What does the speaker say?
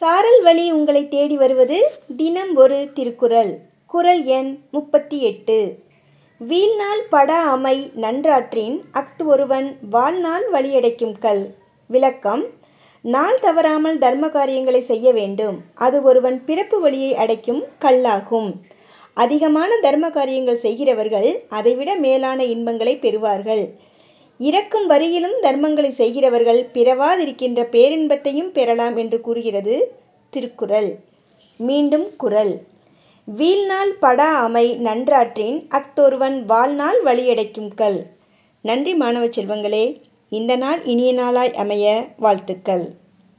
சாரல் வழி உங்களை தேடி வருவது தினம் ஒரு திருக்குறள். குறள் எண் முப்பத்தி எட்டு வீழ்நாள் பட அமை நன்றாற்றின் அஃது ஒருவன் வாழ்நாள் வழியடைக்கும் கல். விளக்கம் நாள் தவறாமல் தர்ம காரியங்களை செய்ய வேண்டும். அது ஒருவன் பிறப்பு வழியை அடைக்கும் கல்லாகும். அதிகமான தர்ம காரியங்கள் செய்கிறவர்கள் அதைவிட மேலான இன்பங்களை பெறுவார்கள். இறக்கும் வரியிலும் தர்மங்களை செய்கிறவர்கள் பிறவாதிருக்கின்ற பேரின்பத்தையும் பெறலாம் என்று கூறுகிறது திருக்குறள். மீண்டும் குறள். வீழ்நாள் படா அமை நன்றாற்றின் அஃதொருவன் வாழ்நாள் வழியடைக்கும் கல். நன்றி மாணவ செல்வங்களே இந்த நாள் இனிய நாளாய் அமைய வாழ்த்துக்கள்.